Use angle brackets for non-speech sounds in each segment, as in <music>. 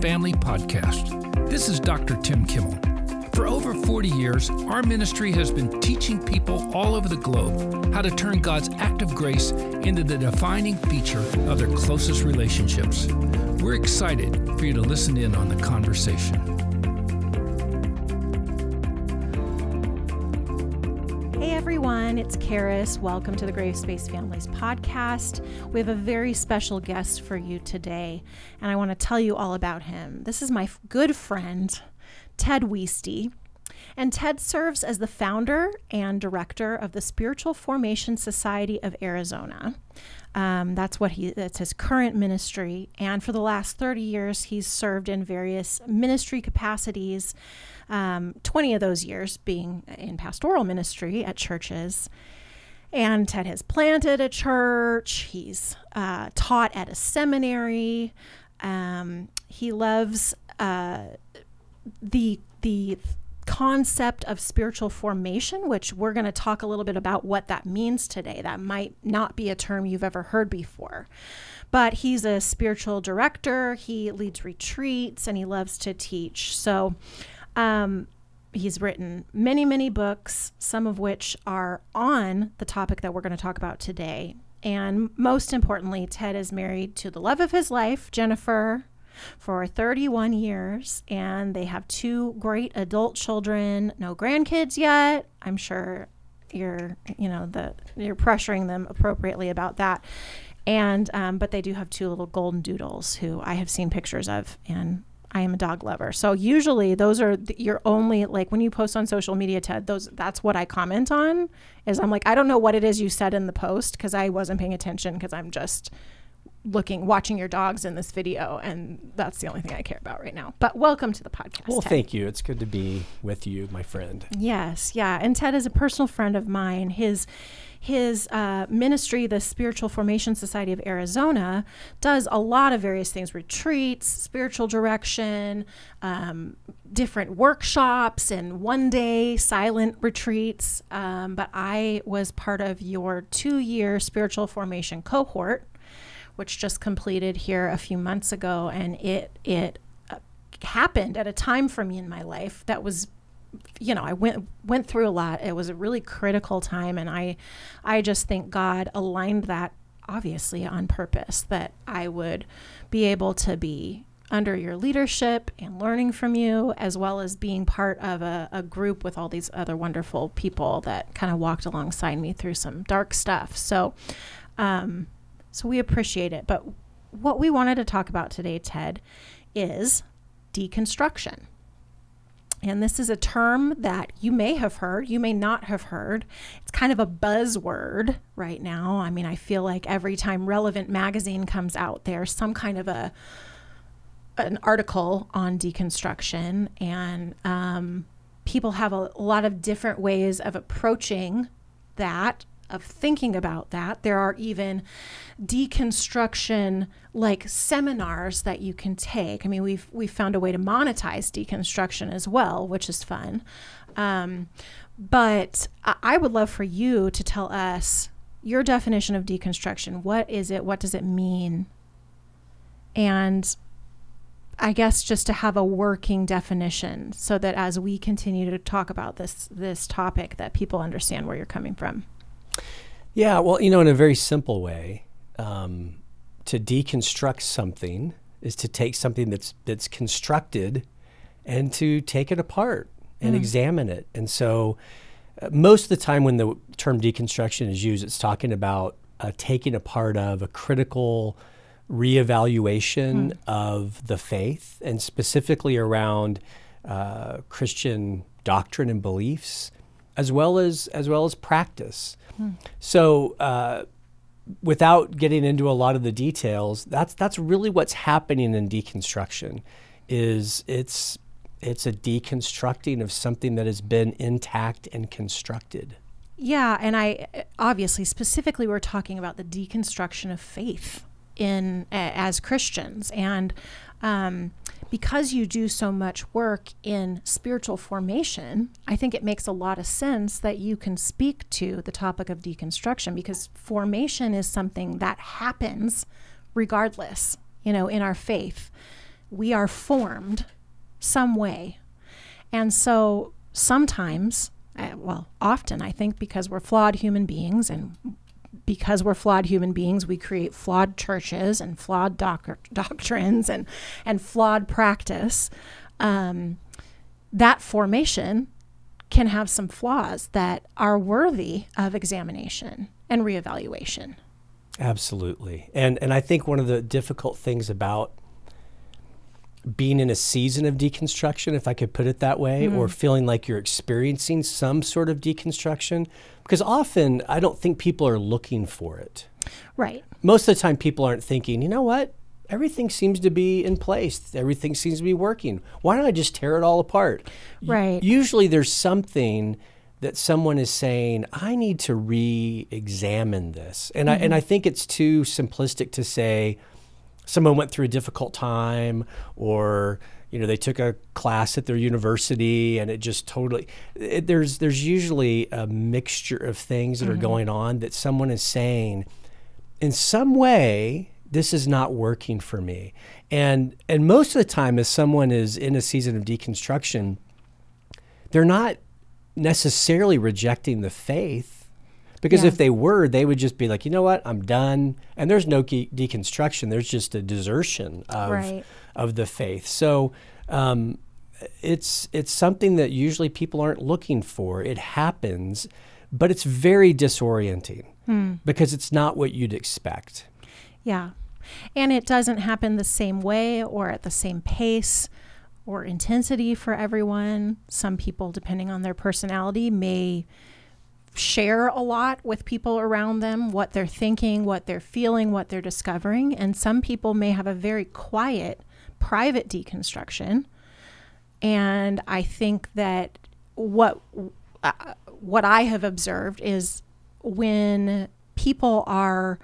Family Podcast. This is Dr. Tim Kimmel. For over 40 years, our ministry has been teaching people all over the globe how to turn God's act of grace into the defining feature of their closest relationships. We're excited for you to listen in on the conversation. It's Karis. Welcome to the Grace Based Families podcast. We have a very special guest for you today, and I want to tell you all about him. This is my f- good friend, Ted Wueste. And Ted serves as the founder and director of the Spiritual Formation Society of Arizona. Um, that's what he that's his current ministry. And for the last 30 years, he's served in various ministry capacities. Um, 20 of those years being in pastoral ministry at churches. And Ted has planted a church. He's uh, taught at a seminary. Um, he loves uh, the the concept of spiritual formation, which we're going to talk a little bit about what that means today. That might not be a term you've ever heard before. But he's a spiritual director, he leads retreats, and he loves to teach. So, um, he's written many, many books, some of which are on the topic that we're going to talk about today. And most importantly, Ted is married to the love of his life, Jennifer, for 31 years, and they have two great adult children, no grandkids yet. I'm sure you're, you know, the you're pressuring them appropriately about that. And um, but they do have two little golden doodles who I have seen pictures of, and I am a dog lover. So usually those are th- your only like when you post on social media, Ted. Those that's what I comment on. Is I'm like I don't know what it is you said in the post because I wasn't paying attention because I'm just looking watching your dogs in this video and that's the only thing I care about right now. But welcome to the podcast. Well, Ted. thank you. It's good to be with you, my friend. Yes, yeah. And Ted is a personal friend of mine. His his uh, ministry, the Spiritual Formation Society of Arizona, does a lot of various things retreats, spiritual direction, um, different workshops, and one day silent retreats. Um, but I was part of your two year spiritual formation cohort, which just completed here a few months ago. And it, it, uh, happened at a time for me in my life that was you know, I went went through a lot. It was a really critical time and I I just think God aligned that obviously on purpose that I would be able to be under your leadership and learning from you as well as being part of a, a group with all these other wonderful people that kind of walked alongside me through some dark stuff. So um so we appreciate it. But what we wanted to talk about today, Ted, is deconstruction. And this is a term that you may have heard, you may not have heard. It's kind of a buzzword right now. I mean, I feel like every time Relevant magazine comes out, there's some kind of a an article on deconstruction, and um, people have a, a lot of different ways of approaching that of thinking about that. There are even deconstruction like seminars that you can take. I mean, we've we've found a way to monetize deconstruction as well, which is fun. Um, but I, would love for you to tell us your definition of deconstruction. What is it? What does it mean? And I guess just to have a working definition so that as we continue to talk about this this topic that people understand where you're coming from. Yeah, well, you know, in a very simple way, um, to deconstruct something is to take something that's that's constructed and to take it apart and Mm. examine it. And so, uh, most of the time when the term deconstruction is used, it's talking about uh, taking apart of a critical reevaluation of the faith, and specifically around uh, Christian doctrine and beliefs, as well as as well as practice. So. Uh, without getting into a lot of the details, that's that's really what's happening in deconstruction. Is it's it's a deconstructing of something that has been intact and constructed. Yeah, and I obviously specifically we're talking about the deconstruction of faith in as Christians, and um, because you do so much work in spiritual formation, I think it makes a lot of sense that you can speak to the topic of deconstruction because formation is something that happens regardless, you know, in our faith. we are formed some way. And so sometimes, well, often I think because we're flawed human beings and because we're flawed human beings, we create flawed churches and flawed doc- <laughs> doctrines and, and flawed practice. Um, that formation can have some flaws that are worthy of examination and reevaluation. Absolutely. And and I think one of the difficult things about being in a season of deconstruction, if I could put it that way, or feeling like you're experiencing some sort of deconstruction, because often I don't think people are looking for it. Right. Most of the time, people aren't thinking, you know what? Everything seems to be in place. Everything seems to be working. Why don't I just tear it all apart? Right. usually, there's something that someone is saying, I need to re examine this. And, I, and mm-hmm. I think it's too simplistic to say, someone went through a difficult time or you know they took a class at their university and it just totally it, there's there's usually a mixture of things that are mm-hmm. going on that someone is saying in some way this is not working for me. And and most of the time as someone is in a season of deconstruction they're not necessarily rejecting the faith because Yeah. if they were they would just be like you know what? I'm done. And there's no de- deconstruction. There's just a desertion of Right. Of the faith so um, it's it's something that usually people aren't looking for it happens but it's very disorienting because it's not what you'd expect Yeah. And it doesn't happen the same way or at the same pace or intensity for everyone. Some people, depending on their personality, may share a lot with people around them, what they're thinking, what they're feeling, what they're discovering. And some people may have a very quiet, private deconstruction. And I think that what uh, what I have observed is when people are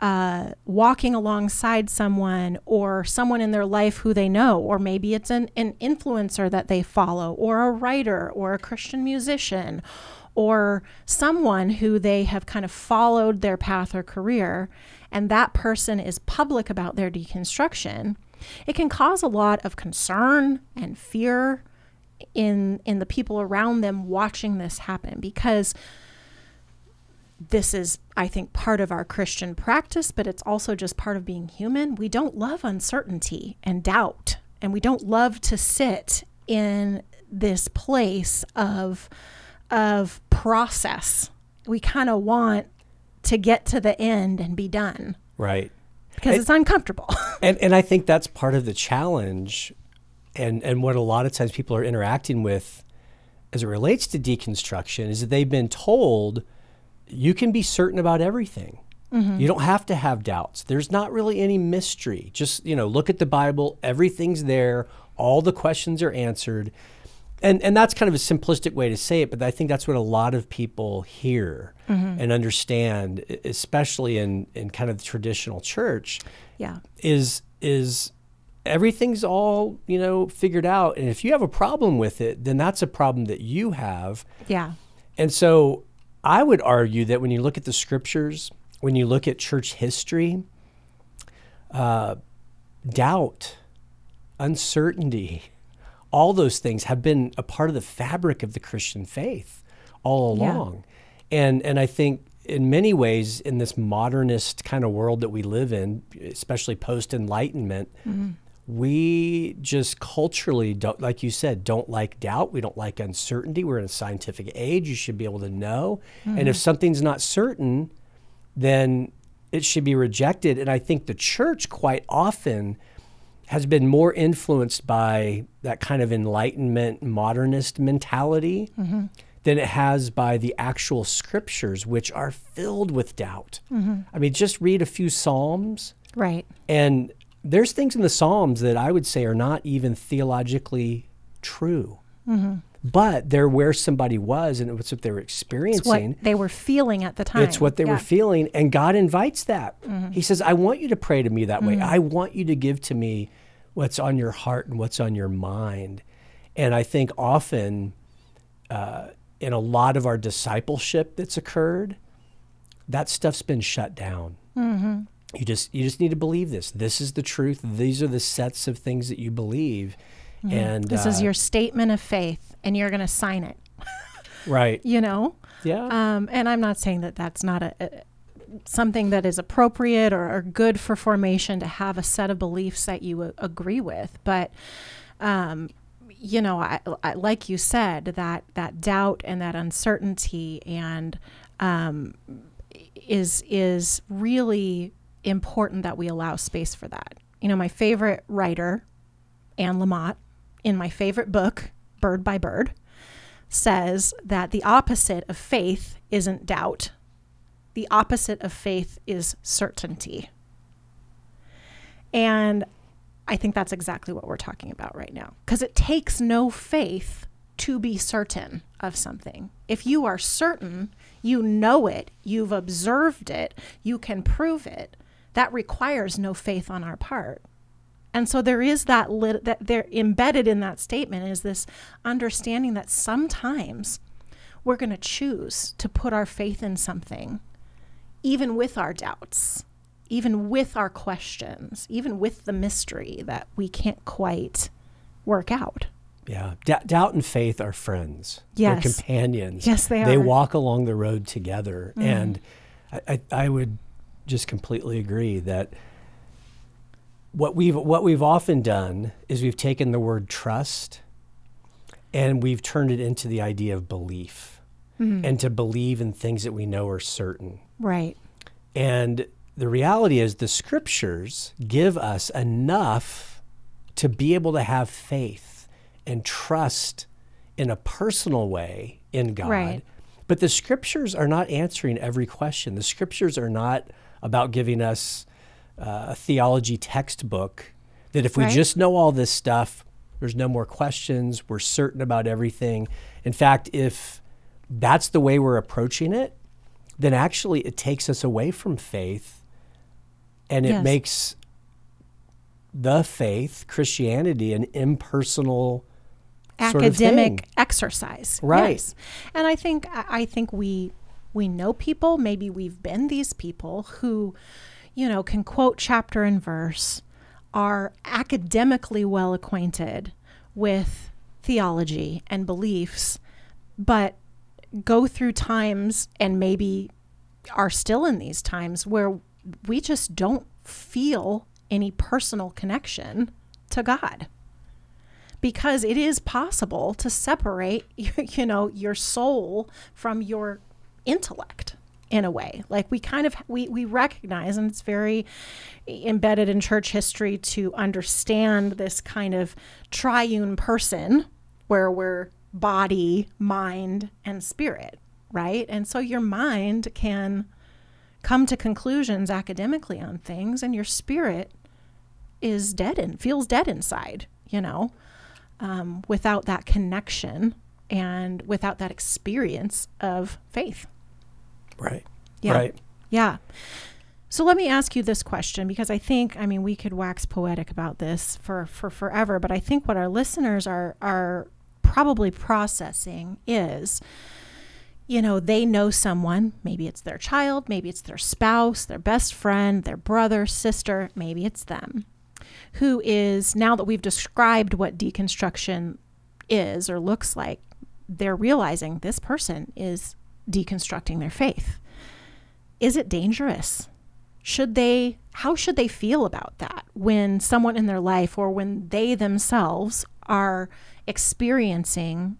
uh, walking alongside someone or someone in their life who they know, or maybe it's an, an influencer that they follow, or a writer, or a Christian musician, or someone who they have kind of followed their path or career, and that person is public about their deconstruction, it can cause a lot of concern and fear in in the people around them watching this happen because this is i think part of our christian practice but it's also just part of being human. We don't love uncertainty and doubt and we don't love to sit in this place of of process. We kind of want to get to the end and be done. Right because it's uncomfortable <laughs> and and I think that's part of the challenge, and and what a lot of times people are interacting with, as it relates to deconstruction, is that they've been told, you can be certain about everything. Mm-hmm. You don't have to have doubts. There's not really any mystery. Just you know, look at the Bible. Everything's there. All the questions are answered. And, and that's kind of a simplistic way to say it, but I think that's what a lot of people hear and understand, especially in, in kind of the traditional church yeah. is is everything's all you know figured out and if you have a problem with it then that's a problem that you have. Yeah. And so i would argue that when you look at the scriptures when you look at church history uh, doubt uncertainty all those things have been a part of the fabric of the christian faith all Yeah. along. And and i think in many ways in this modernist kind of world that we live in especially post enlightenment mm-hmm. we just culturally don't like you said don't like doubt. We don't like uncertainty. We're in a scientific age. You should be able to know. And if mm-hmm. something's not certain then it should be rejected. And i think the church quite often has been more influenced by that kind of enlightenment modernist mentality mm-hmm. than it has by the actual scriptures which are filled with doubt. Mm-hmm. I mean just read a few psalms right. and there's things in the Psalms that I would say are not even theologically true. Mm-hmm. But they're where somebody was and it's what they were it's experiencing. what they were feeling at the time It's what they Yeah. were feeling. And God invites that. Mm-hmm. He says, I want you to pray to me that way. Mm-hmm. I want you to give to me what's on your heart and what's on your mind. And I think often uh, in a lot of our discipleship that's occurred, that stuff's been shut down. Mm-hmm. you just you just need to believe this. This is the truth. These are the sets of things that you believe. And This is uh, your statement of faith, and you're going to sign it. <laughs> right. You know. Yeah. Um, and I'm not saying that that's not a, a something that is appropriate or, or good for formation to have a set of beliefs that you a- agree with, but um, you know, I, I, like you said, that that doubt and that uncertainty and um, is is really important that we allow space for that. You know, my favorite writer, Anne Lamott, in my favorite book, Bird by Bird, says that the opposite of faith isn't doubt. The opposite of faith is certainty. And I think that's exactly what we're talking about right now. Because it takes no faith to be certain of something. If you are certain, you know it, you've observed it, you can prove it, that requires no faith on our part. And so there is that lit- that there embedded in that statement is this understanding that sometimes we're going to choose to put our faith in something even with our doubts, even with our questions, even with the mystery that we can't quite work out. Yeah, D- doubt and faith are friends. Yes. They're companions. Yes, they They are. Mm. walk along the road together, and I, I, I would just completely agree that what we've what we've often done is we've taken the word trust, and we've turned it into the idea of belief, Mm-hmm. and to believe in things that we know are certain. Right. And the reality is, the scriptures give us enough to be able to have faith and trust in a personal way in God. Right. But the scriptures are not answering every question. The scriptures are not about giving us uh, a theology textbook that if we Right. just know all this stuff, there's no more questions, we're certain about everything. In fact, if that's the way we're approaching it, then actually it takes us away from faith and it Yes. makes the faith, Christianity, an impersonal sort of academic exercise. Right. Yes. And I think I think we we know people, maybe we've been these people who, you know, can quote chapter and verse, are academically well acquainted with theology and beliefs, but go through times and maybe are still in these times where we just don't feel any personal connection to God. Because it is possible to separate <laughs> you know your soul from your intellect in a way like we kind of we, we recognize and it's very embedded in church history to understand this kind of triune person where we're body mind and spirit right and so your mind can come to conclusions academically on things and your spirit is dead and feels dead inside you know um, without that connection and without that experience of faith. Right. Yeah. Right. Yeah. So let me ask you this question because I think I mean we could wax poetic about this for for forever, but I think what our listeners are are probably processing is you know, they know someone, maybe it's their child, maybe it's their spouse, their best friend, their brother, sister, maybe it's them, who is, now that we've described what deconstruction is or looks like, they're realizing this person is deconstructing their faith. Is it dangerous? Should they, how should they feel about that when someone in their life or when they themselves are experiencing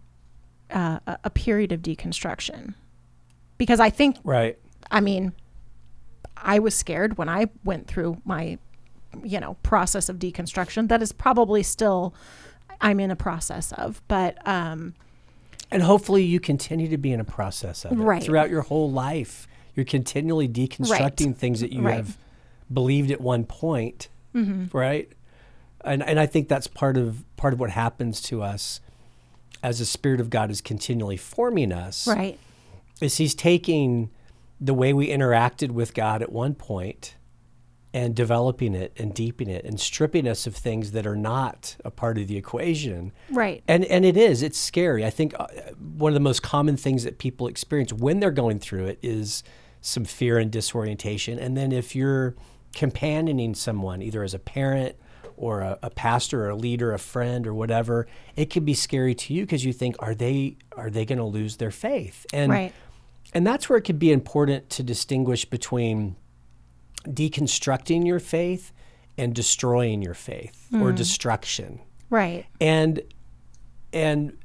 uh, a, a period of deconstruction? Because I think Right. I mean, I was scared when I went through my, you know, process of deconstruction. That is probably still I'm in a process of, but um, And hopefully you continue to be in a process of it Right. throughout your whole life. You're continually deconstructing things that you Right. have believed at one point, mm-hmm. right? And and I think that's part of part of what happens to us as the Spirit of God is continually forming us. right, Is He's taking the way we interacted with God at one point and developing it and deepening it and stripping us of things that are not a part of the equation. right, And and it is. It's scary. I think uh, one of the most common things that people experience when they're going through it is some fear and disorientation. And then if you're companioning someone, either as a parent or a, a pastor or a leader, a friend or whatever, it can be scary to you because you think, are they are they going to lose their faith? And Right. and that's where it can be important to distinguish between deconstructing your faith and destroying your faith or hmm. destruction. Right. And and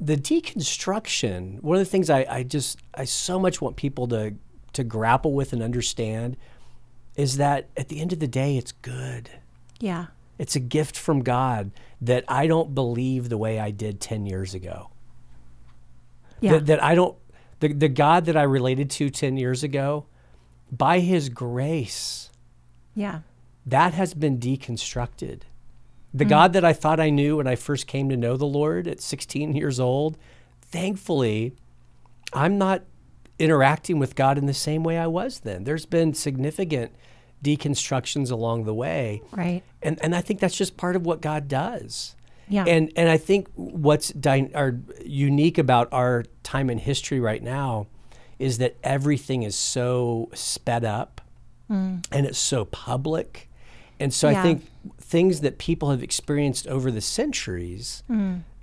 the deconstruction, one of the things I, I just I so much want people to to grapple with and understand is that at the end of the day it's good. Yeah. It's a gift from God that I don't believe the way I did 10 years ago. Yeah. That, that I don't, the, the God that I related to 10 years ago, by his grace, yeah. that has been deconstructed. The Mm. God that I thought I knew when I first came to know the Lord at 16 years old, thankfully, I'm not interacting with God in the same way I was then. There's been significant deconstructions along the way. Right. And, and I think that's just part of what God does. Yeah. And and I think what's dy- or unique about our time in history right now is that everything is so sped up and it's so public. And so I think things that people have experienced over the centuries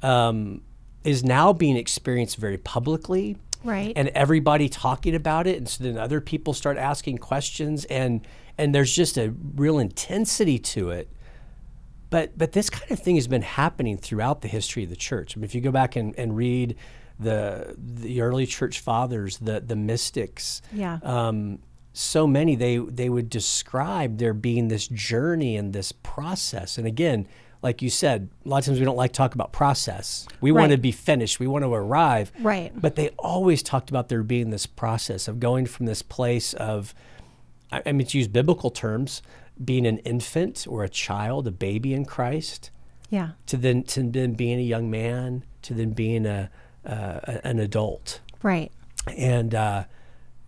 um, is now being experienced very publicly right. and everybody talking about it. And so then other people start asking questions and and there's just a real intensity to it. But but this kind of thing has been happening throughout the history of the church. I mean, if you go back and, and read the the early church fathers the the mystics yeah. um, so many they they would describe there being this journey and this process and again like you said a lot of times we don't like to talk about process we want to be finished we want to arrive Right. but they always talked about there being this process of going from this place of i I mean to use biblical terms being an infant or a child a baby in christ yeah. to then to then being a young man to then being a, uh, an adult Right. and uh,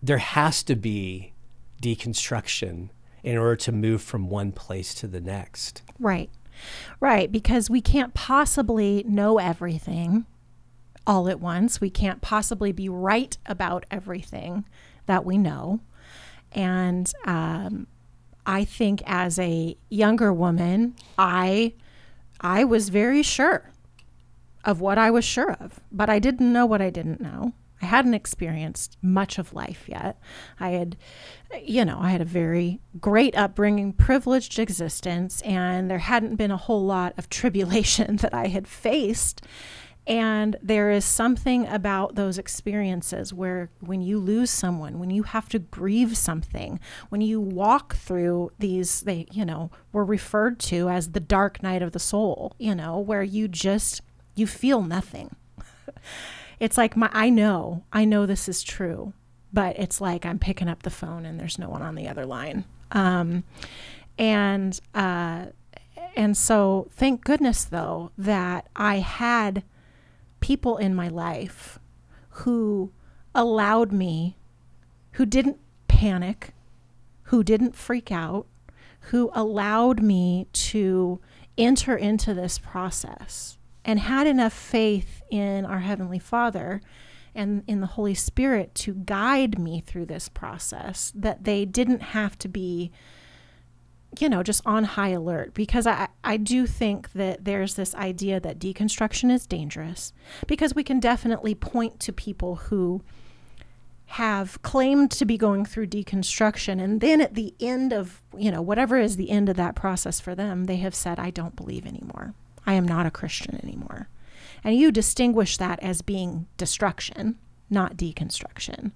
there has to be deconstruction in order to move from one place to the next. Right. Right. Because we can't possibly know everything all at once. We can't possibly be right about everything that we know. And um, I think as a younger woman, I I was very sure of what I was sure of, but I didn't know what I didn't know. I hadn't experienced much of life yet. I had, you know, I had a very great upbringing, privileged existence, and there hadn't been a whole lot of tribulation <laughs> that I had faced. And there is something about those experiences where when you lose someone, when you have to grieve something, when you walk through these, they, you know, were referred to as the dark night of the soul, you know, where you just, you feel nothing. it's like my I know, I know this is true, but it's like I'm picking up the phone and there's no one on the other line. Um, and uh, and so thank goodness though that I had people in my life who allowed me, who didn't panic, who didn't freak out, who allowed me to enter into this process and had enough faith in our Heavenly Father and in the Holy Spirit to guide me through this process that they didn't have to be you know just on high alert. Because I, I do think that there's this idea that deconstruction is dangerous. Because we can definitely point to people who have claimed to be going through deconstruction and then at the end of you know whatever is the end of that process for them they have said i don't believe anymore i am not a christian anymore. And you distinguish that as being destruction not deconstruction.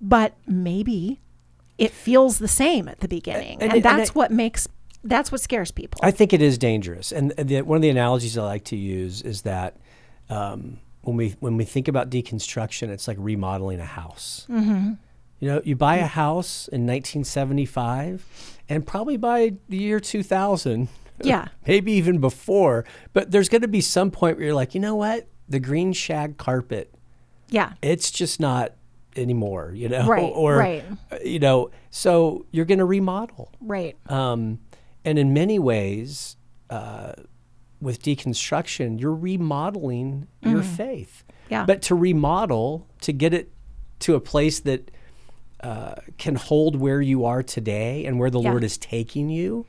But maybe it feels the same at the beginning. And- and, and that's I- what makes that's what scares people. I think it is dangerous, and the, one of the analogies I like to use is that um, when we when we think about deconstruction, it's like remodeling a house. Mm-hmm. You know, you buy a house in 1975, and probably by the year 2000, yeah <laughs> maybe even before, but there's going to be some point where you're like, you know what, the green shag carpet yeah it's just not anymore, you know, Right, <laughs> or right. uh, you know, so you're going to remodel. right Um, and in many ways, uh, with deconstruction, you're remodeling your faith. Mm-hmm. Yeah. But to remodel, to get it to a place that uh, can hold where you are today and where the Yeah. Lord is taking you,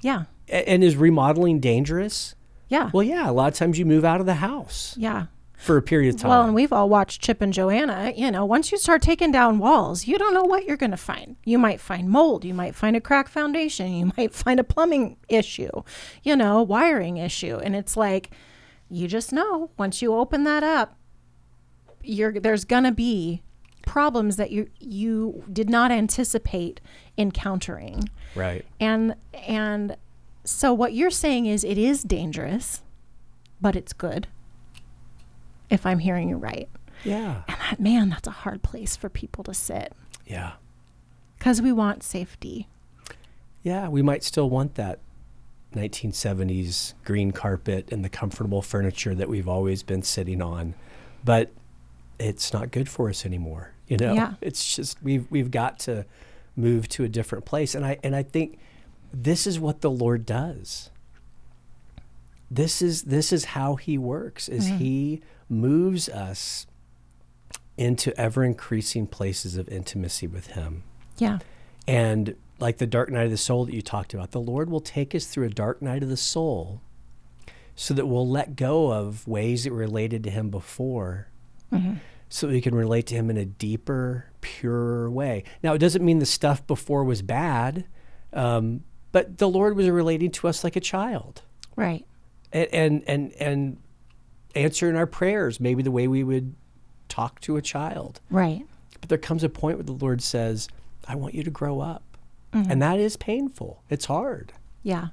Yeah. a- and is remodeling dangerous? Yeah. Well, yeah, a lot of times you move out of the house yeah. for a period of time. Well, and we've all watched Chip and Joanna. You know, once you start taking down walls, you don't know what you're going to find. You might find mold. You might find a cracked foundation. You <laughs> might find a plumbing issue, you know, wiring issue. And it's like, you just know once you open that up, you're there's going to be problems that you you did not anticipate encountering. right. And and so what you're saying is it is dangerous, but it's good. If I'm hearing you right. Yeah. And that man, that's a hard place for people to sit Yeah. cuz we want safety. Yeah, we might still want that 1970s green carpet and the comfortable furniture that we've always been sitting on, but it's not good for us anymore. You know, Yeah. it's just we've we've got to move to a different place, and I and I think this is what the Lord does. This is this is how He works. Is mm. He moves us into ever increasing places of intimacy with Him. Yeah. And like the dark night of the soul that you talked about, the Lord will take us through a dark night of the soul so that we'll let go of ways that were related to Him before mm-hmm. So we can relate to Him in a deeper, purer way. Now, it doesn't mean the stuff before was bad, um, but the Lord was relating to us like a child Right. and, and, and, and answering our prayers, maybe the way we would talk to a child. Right. But there comes a point where the Lord says, I want you to grow up. And that is painful. It's hard. Yeah.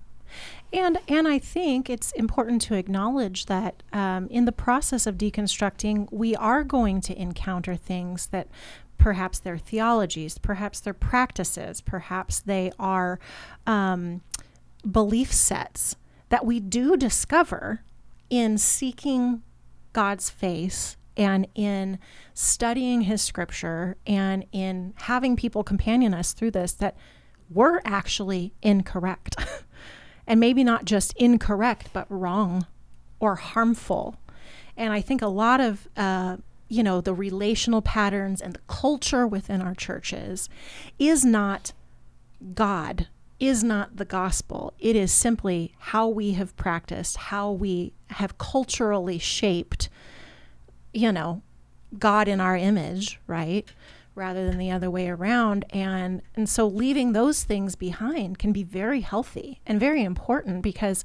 And and I think it's important to acknowledge that um, in the process of deconstructing, we are going to encounter things that perhaps they're theologies, perhaps they're practices, perhaps they are um, belief sets that we do discover in seeking God's face and in studying his scripture and in having people companion us through this that we're actually incorrect. <laughs> and maybe not just incorrect, but wrong or harmful. And I think a lot of, uh, you know, the relational patterns and the culture within our churches is not God, is not the gospel. It is simply how we have practiced, how we have culturally shaped, you know, God in our image, right? Rather than the other way around. And and so leaving those things behind can be very healthy and very important because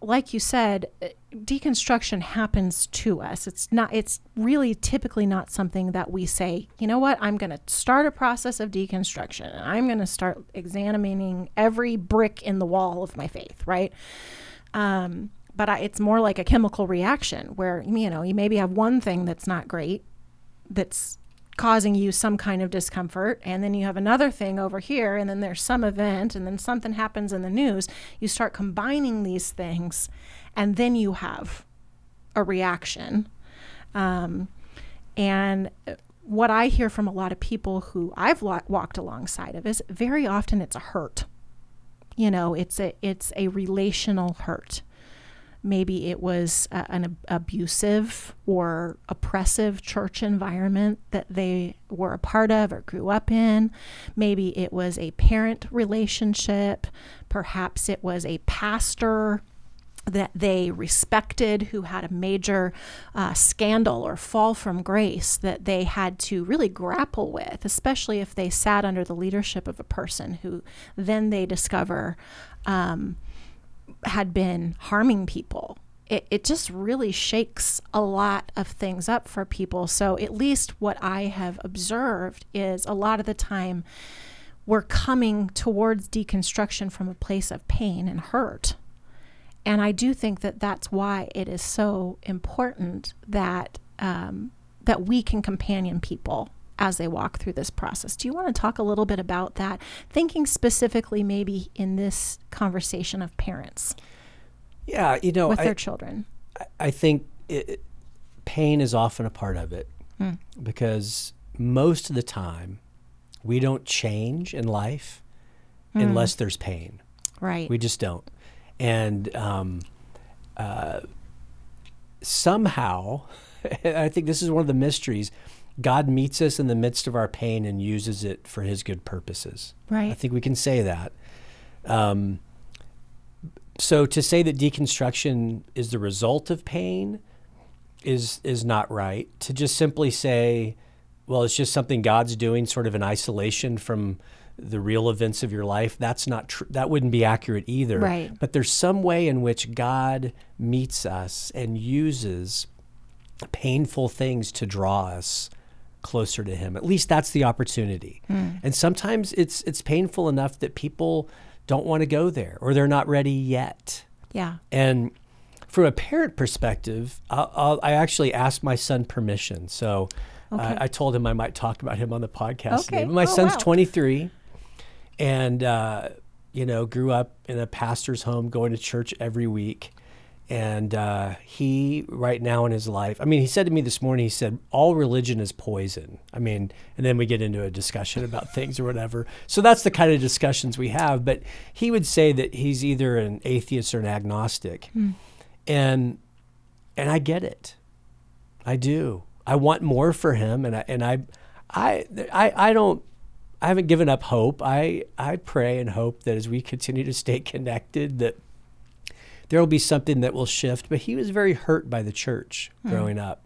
like you said, deconstruction happens to us. It's not it's really typically not something that we say, you know what, I'm going to start a process of deconstruction and I'm going to start examining every brick in the wall of my faith, right? Um, but I, it's more like a chemical reaction where you know you maybe have one thing that's not great that's causing you some kind of discomfort. And then you have another thing over here and then there's some event and then something happens in the news. You start combining these things and then you have a reaction. Um, and what i hear from a lot of people who i've wa- walked alongside of is very often it's a hurt. You know it's a it's a relational hurt maybe it was a, an ab- abusive or oppressive church environment that they were a part of or grew up in. Maybe it was a parent relationship. Perhaps it was a pastor that they respected who had a major uh, scandal or fall from grace that they had to really grapple with, especially if they sat under the leadership of a person who then they discover um, had been harming people. It, it just really shakes a lot of things up for people. So, at least what I have observed is a lot of the time we're coming towards deconstruction from a place of pain and hurt. And I do think that that's why it is so important that um, that we can companion people as they walk through this process. Do you want to talk a little bit about that? Thinking specifically, maybe in this conversation of parents Yeah, you know, with I, their children. I think it, pain is often a part of it because most of the time we don't change in life unless there's pain. Right. We just don't. And um, uh, somehow, <laughs> I think this is one of the mysteries. God meets us in the midst of our pain and uses it for His good purposes. Right. I think we can say that. Um, so to say that deconstruction is the result of pain is is not right. To just simply say, well, it's just something God's doing, sort of in isolation from the real events of your life. That's not true. That wouldn't be accurate either. Right. But there's some way in which God meets us and uses painful things to draw us closer to him. At least that's the opportunity. And sometimes it's it's painful enough that people don't want to go there or they're not ready yet. Yeah. And from a parent perspective, I'll, I'll, I actually asked my son permission. So uh, I told him I might talk about him on the podcast. Okay. my Oh, son's wow. 23 and, uh, you know, grew up in a pastor's home, going to church every week. And uh, he, right now in his life, I mean, he said to me this morning, he said, all religion is poison. I mean, and then we get into a discussion <laughs> about things or whatever. So that's the kind of discussions we have. But he would say that he's either an atheist or an agnostic. And, and I get it. I do. I want more for him. And I, and I, I, I, I don't, I haven't given up hope. I, I pray and hope that as we continue to stay <laughs> connected, that there will be something that will shift. But he was very hurt by the church hmm. growing up.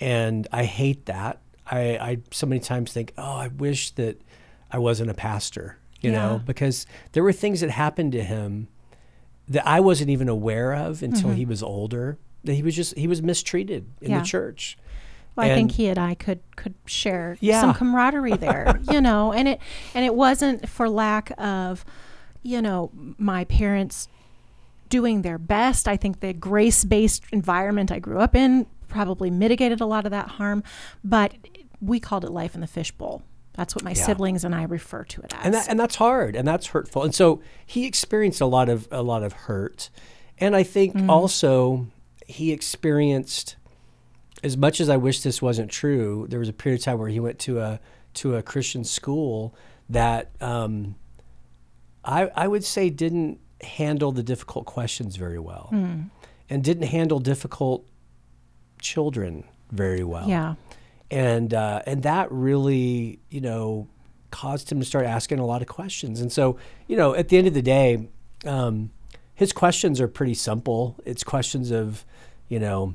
And I hate that. I, I so many times think, oh, I wish that I wasn't a pastor, you Yeah. know, because there were things that happened to him that I wasn't even aware of until mm-hmm. he was older. That he was just he was mistreated in Yeah. the church. Well, I think he and I could could share Yeah. some camaraderie <laughs> there, you know, and it and it wasn't for lack of, you know, my parents doing their best. I think the grace based environment I grew up in probably mitigated a lot of that harm, but we called it life in the fishbowl. That's what my Yeah. siblings and I refer to it as. and that and that's hard and that's hurtful and so he experienced a lot of a lot of hurt and i think also he experienced as much as i wish this wasn't true there was a period of time where he went to a to a christian school that um, I, I would say didn't handle the difficult questions very well and didn't handle difficult children very well. Yeah. and uh, and that really you know caused him to start asking a lot of questions. And so you know at the end of the day um, his questions are pretty simple. It's questions of you know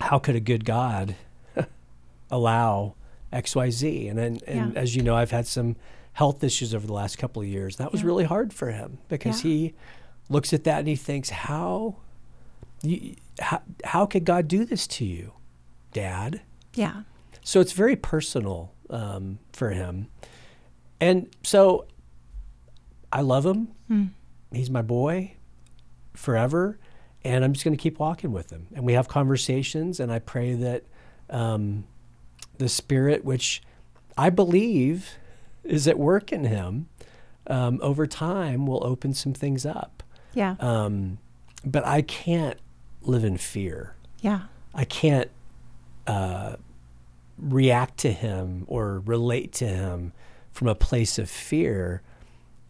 how could a good god <laughs> allow xyz and then and Yeah. as you know i've had some health issues over the last couple of years that was Yeah. really hard for him because Yeah. he looks at that and he thinks how you, how, how could god do this to you dad Yeah. so it's very personal um, for him. And so I love him. He's my boy forever. And I'm just going to keep walking with him. And we have conversations. And I pray that um, the spirit, which I believe is at work in him, um, over time will open some things up. Yeah. Um, but I can't live in fear. yeah. I can't uh, react to him or relate to him from a place of fear.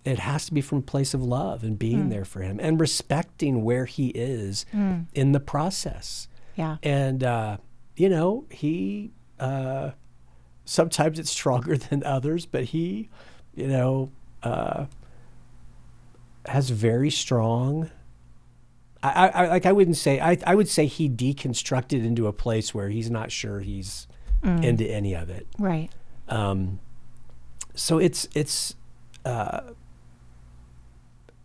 It has to be from a place of love and being there for him and respecting where he is in the process. Yeah. And, uh, you know, he, uh, sometimes it's stronger <laughs> than others, but he, you know, uh, has very strong. I, I, like I wouldn't say I, I would say he deconstructed into a place where he's not sure he's into any of it. Right. Um, so it's it's uh,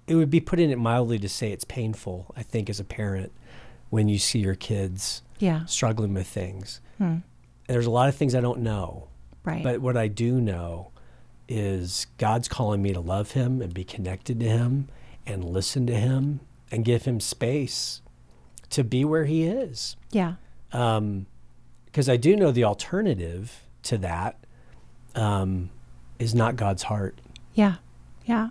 it would be putting it mildly to say it's painful. I think as a parent when you see your kids Yeah. struggling with things. There's a lot of things I don't know, Right. but what I do know is God's calling me to love Him and be connected to Him and listen to Him and give Him space to be where He is yeah. because I do know the alternative to that um, is not God's heart. Yeah. Yeah.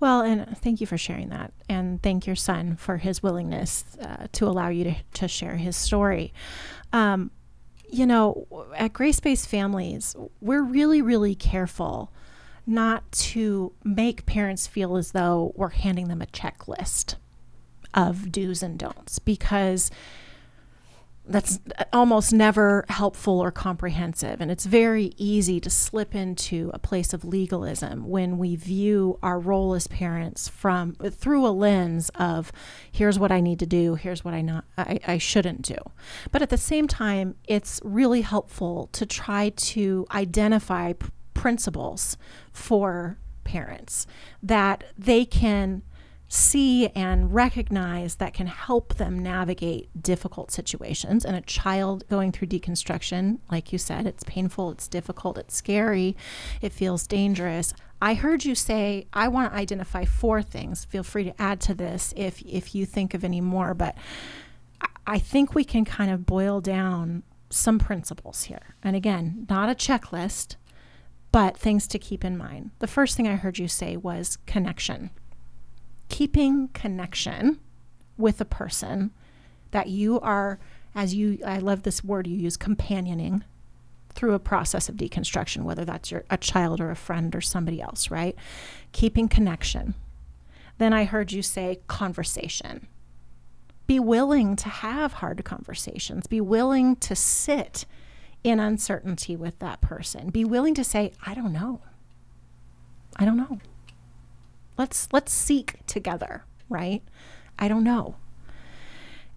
Well, and thank you for sharing that. And thank your son for his willingness uh, to allow you to, to share his story. Um, you know, at Grace Based Families, we're really, really careful not to make parents feel as though we're handing them a checklist of do's and don'ts because that's almost never helpful or comprehensive. And it's very easy to slip into a place of legalism when we view our role as parents from through a lens of here's what i need to do here's what i not i, I shouldn't do. But at the same time it's really helpful to try to identify p- principles for parents that they can see and recognize that can help them navigate difficult situations. And a child going through deconstruction, like you said, it's painful, it's difficult, it's scary, it feels dangerous. I heard you say, I want to identify four things. Feel free to add to this if, if you think of any more. But I think we can kind of boil down some principles here. And again, not a checklist, but things to keep in mind. The first thing I heard you say was connection keeping connection with a person that you are, as you, I love this word you use, companioning through a process of deconstruction, whether that's your, a child or a friend or somebody else, right? Keeping connection. Then I heard you say conversation. Be willing to have hard conversations. Be willing to sit in uncertainty with that person. Be willing to say, I don't know. I don't know let's let's seek together right? I don't know.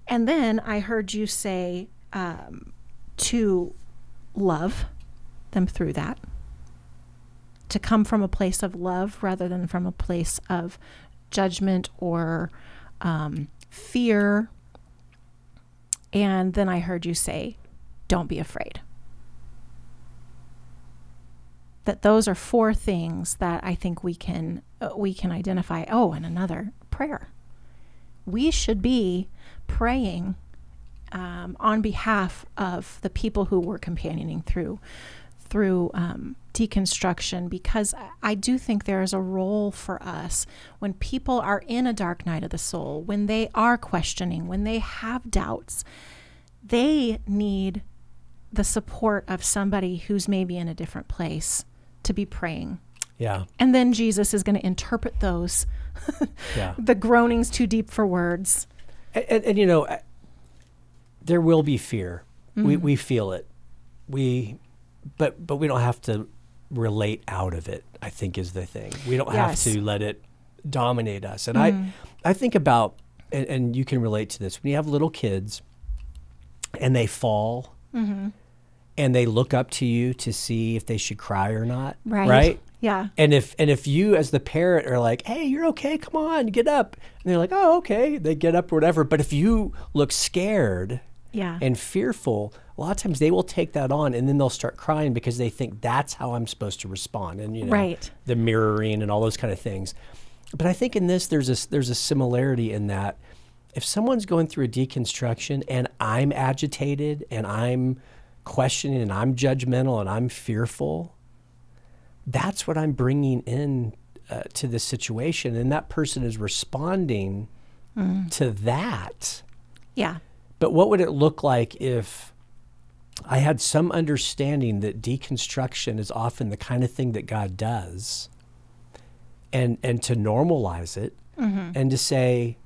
And then i heard you say um, to love them through that. To come from a place of love rather than from a place of judgment or um, fear. And then i heard you say don't be afraid that those are four things that I think we can uh, we can identify. Oh, and another prayer. We should be praying um, on behalf of the people who we're companioning through through um, deconstruction because I do think there is a role for us when people are in a dark night of the soul, when they are questioning, when they have doubts, they need the support of somebody who's maybe in a different place to be praying. Yeah. And then Jesus is going to interpret those. <laughs> yeah. The groanings too deep for words. And, and, and you know, there will be fear. Mm-hmm. We we feel it. We, but but we don't have to relate out of it. I think is the thing. We don't yes. have to let it dominate us. And mm-hmm. I I think about and, and, you can relate to this when you have little kids and they fall. Mm-hmm and they look up to you to see if they should cry or not. Right. Right. Yeah. And if and if you as the parent are like, "Hey, you're okay. Come on, get up." And they're like, "Oh, okay." They get up or whatever. But if you look scared, yeah. and fearful, a lot of times they will take that on and then they'll start crying because they think that's how I'm supposed to respond and you know right. the mirroring and all those kind of things. But I think in this there's a there's a similarity in that if someone's going through a deconstruction and I'm agitated and I'm questioning and I'm judgmental and I'm fearful, that's what I'm bringing in uh, to this situation. And that person is responding mm. to that. Yeah. But what would it look like if I had some understanding that deconstruction is often the kind of thing that God does and, and to normalize it mm-hmm. and to say,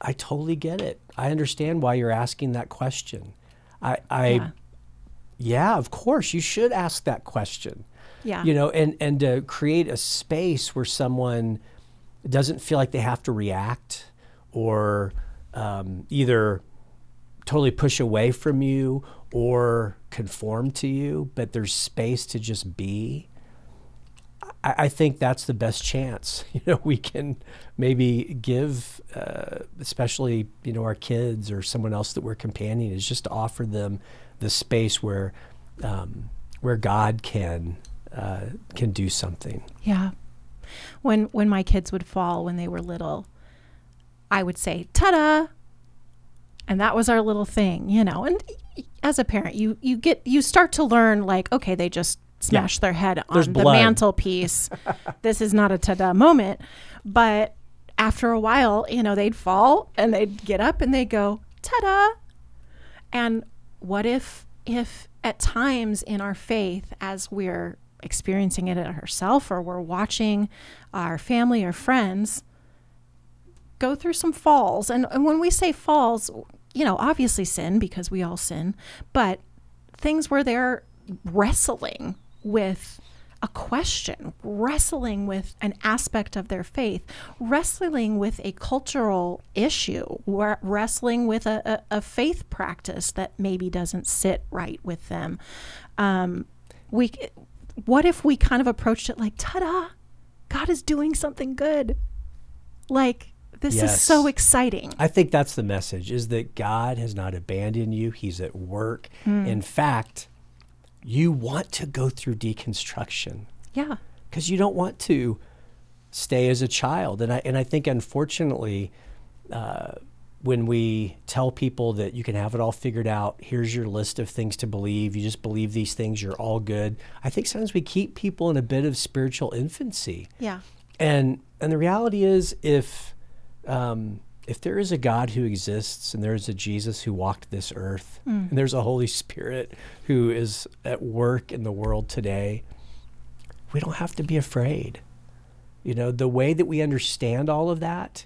I totally get it. I understand why you're asking that question. I, I yeah yeah, of course, you should ask that question. Yeah. You know, and and to create a space where someone doesn't feel like they have to react or um, either totally push away from you or conform to you, but there's space to just be. I, I think that's the best chance. <laughs> You know, we can maybe give, uh, especially you know our kids or someone else that we're companioning, is just to offer them the space where um, where God can uh, can do something. Yeah. When when my kids would fall when they were little, I would say "ta-da," and that was our little thing, you know. And as a parent, you you get you start to learn like, okay, they just smashed yeah. their head on There's the blood. mantelpiece. <laughs> this is not a ta-da moment, but after a while, you know, they'd fall and they'd get up and they'd go ta-da, and what if if at times in our faith as we're experiencing it ourselves or we're watching our family or friends go through some falls. And, and when we say falls you know, obviously sin because we all sin, but things where they're wrestling with a question, wrestling with an aspect of their faith, wrestling with a cultural issue, wrestling with a, a, a, faith practice that maybe doesn't sit right with them. Um, we, what if we kind of approached it like, ta-da, God is doing something good. Like this yes. is so exciting. I think that's the message is that God has not abandoned you. He's at work. Mm. In fact, you want to go through deconstruction. Yeah. Cuz you don't want to stay as a child. And I and I think unfortunately uh, when we tell people that you can have it all figured out, here's your list of things to believe, you just believe these things, you're all good. I think sometimes we keep people in a bit of spiritual infancy. Yeah. And and the reality is if um, if there is a God who exists and there is a Jesus who walked this earth mm. and there's a Holy Spirit who is at work in the world today, we don't have to be afraid. You know, the way that we understand all of that,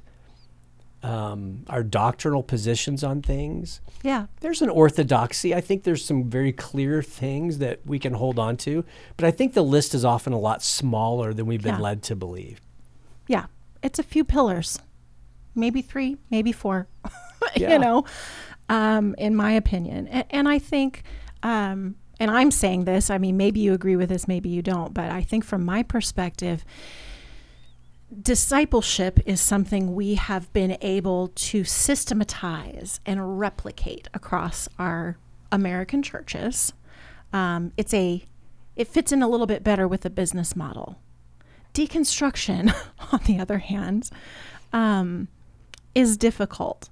um, our doctrinal positions on things. Yeah. There's an orthodoxy. I think there's some very clear things that we can hold on to, but I think the list is often a lot smaller than we've been yeah. led to believe. Yeah. It's a few pillars maybe three, maybe four, <laughs> yeah. you know, um, in my opinion. And, and I think, um, and I'm saying this, I mean, maybe you agree with this, maybe you don't, but I think from my perspective, discipleship is something we have been able to systematize and replicate across our American churches. Um, it's a, it fits in a little bit better with the business model. Deconstruction, <laughs> on the other hand, um, is difficult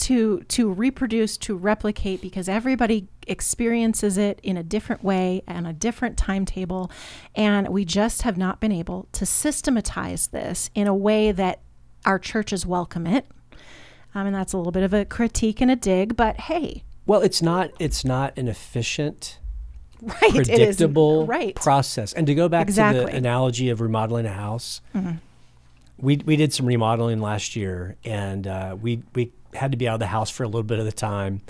to to reproduce to replicate because everybody experiences it in a different way and a different timetable. And we just have not been able to systematize this in a way that our churches welcome it. Um, and that's a little bit of a critique and a dig but hey. Well it's not it's not an efficient right, predictable right. process. And to go back exactly. to the analogy of remodeling a house mm-hmm we we did some remodeling last year, and uh, we we had to be out of the house for a little bit of the time,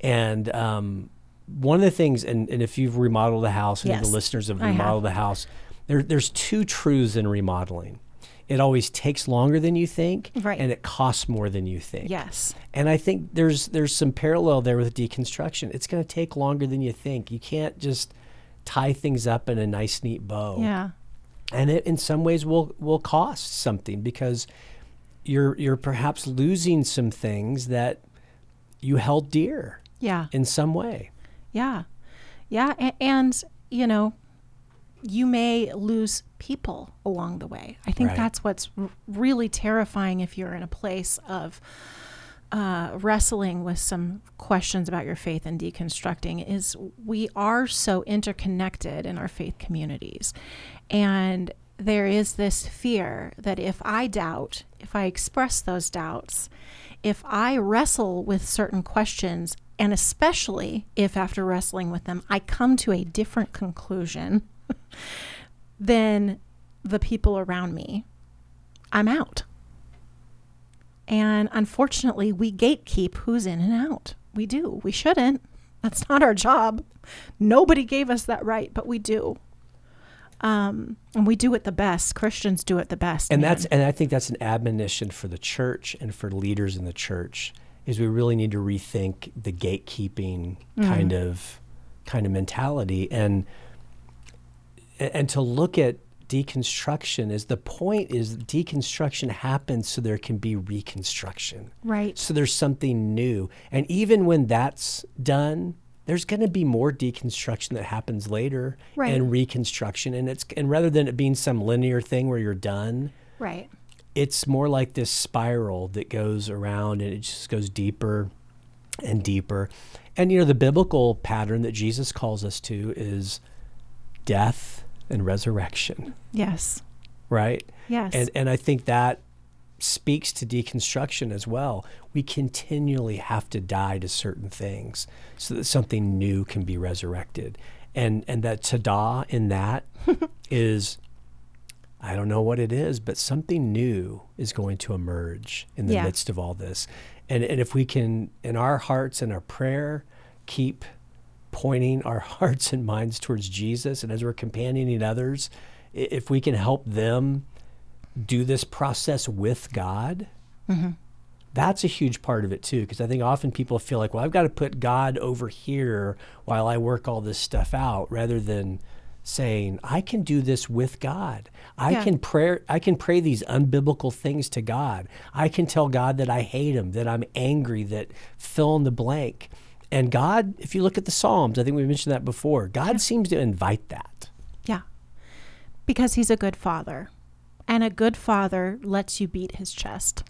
and um, one of the things, and, and if you've remodeled a house, and yes, the listeners have remodeled the house, there, there's two truths in remodeling. It always takes longer than you think, right. and it costs more than you think. Yes. And I think there's there's some parallel there with deconstruction. It's going to take longer than you think. You can't just tie things up in a nice, neat bow. Yeah and it in some ways will will cost something because you're you're perhaps losing some things that you held dear yeah in some way yeah yeah and, and you know you may lose people along the way i think right. that's what's r- really terrifying if you're in a place of uh, wrestling with some questions about your faith and deconstructing is we are so interconnected in our faith communities. And there is this fear that if I doubt, if I express those doubts, if I wrestle with certain questions, and especially if after wrestling with them, I come to a different conclusion <laughs> than the people around me, I'm out. And unfortunately, we gatekeep who's in and out. We do. We shouldn't. That's not our job. Nobody gave us that right, but we do. Um, and we do it the best. Christians do it the best. And man. that's and I think that's an admonition for the church and for leaders in the church is we really need to rethink the gatekeeping mm. kind of kind of mentality and and to look at deconstruction is the point is deconstruction happens so there can be reconstruction. Right. So there's something new. And even when that's done, there's going to be more deconstruction that happens later right. and reconstruction and it's and rather than it being some linear thing where you're done. Right. It's more like this spiral that goes around and it just goes deeper and deeper. And you know the biblical pattern that Jesus calls us to is death and resurrection. Yes. Right? Yes. And and I think that speaks to deconstruction as well. We continually have to die to certain things so that something new can be resurrected. And and that tada in that <laughs> is I don't know what it is, but something new is going to emerge in the yeah. midst of all this. And, and if we can, in our hearts and our prayer, keep pointing our <laughs> hearts and minds towards Jesus, and as we're companioning others, if we can help them do this process with God, mm-hmm. that's a huge part of it too. Because I think often people feel like, well, I've got to put God over here while I work all this stuff out, rather than saying, I can do this with God. I yeah. can pray I can pray these unbiblical things to God. I can tell God that I hate him, that I'm angry, that fill in the blank. And God, if you look at the Psalms, I think we mentioned that before, God yeah. seems to invite that. Yeah. Because he's a good father. And a good father lets you beat his chest.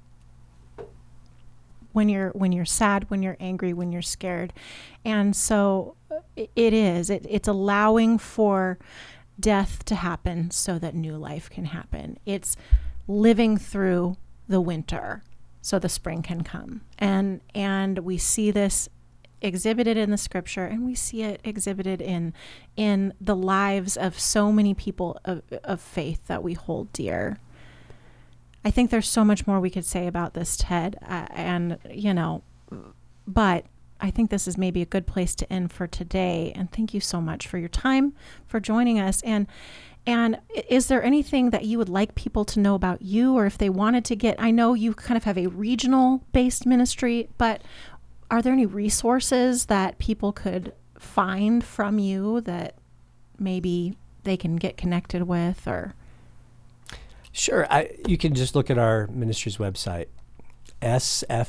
When you're when you're sad, when you're angry, when you're scared. And so it is. It, it's allowing for death to happen so that new life can happen. It's living through the winter so the spring can come. And and we see this exhibited in the scripture and we see it exhibited in in the lives of so many people of, of faith that we hold dear. I think there's so much more we could say about this, Ted, uh, and you know, but I think this is maybe a good place to end for today. And thank you so much for your time, for joining us. And and is there anything that you would like people to know about you, or if they wanted to get? I know you kind of have a regional based ministry, but are there any resources that people could find from you that maybe they can get connected with, or? Sure, I, you can just look at our ministry's website, sfsaz.org,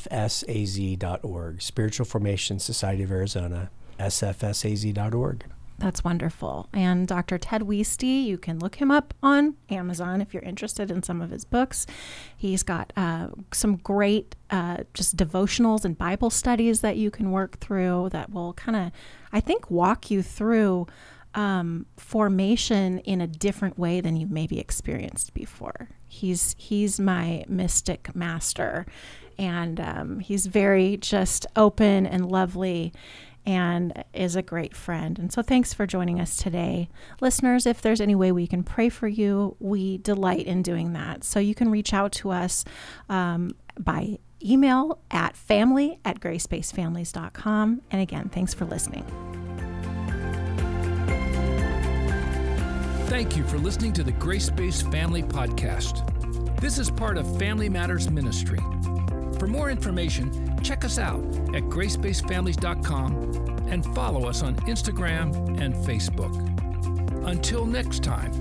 Spiritual Formation Society of Arizona, sfsaz.org. That's wonderful. And Dr. Ted Wueste, you can look him up on Amazon if you're interested in some of his books. He's got uh, some great uh, just devotionals and Bible studies that you can work through that will kind of, I think, walk you through um, formation in a different way than you've maybe experienced before. He's he's my mystic master, and um, he's very just open and lovely and is a great friend. And so thanks for joining us today. Listeners, if there's any way we can pray for you, we delight in doing that. So you can reach out to us um, by email at family at gracebasedfamilies.com. And again, thanks for listening. Thank you for listening to the Grace Based Family Podcast. This is part of Family Matters Ministry. For more information, check us out at gracebasedfamilies.com and follow us on Instagram and Facebook. Until next time,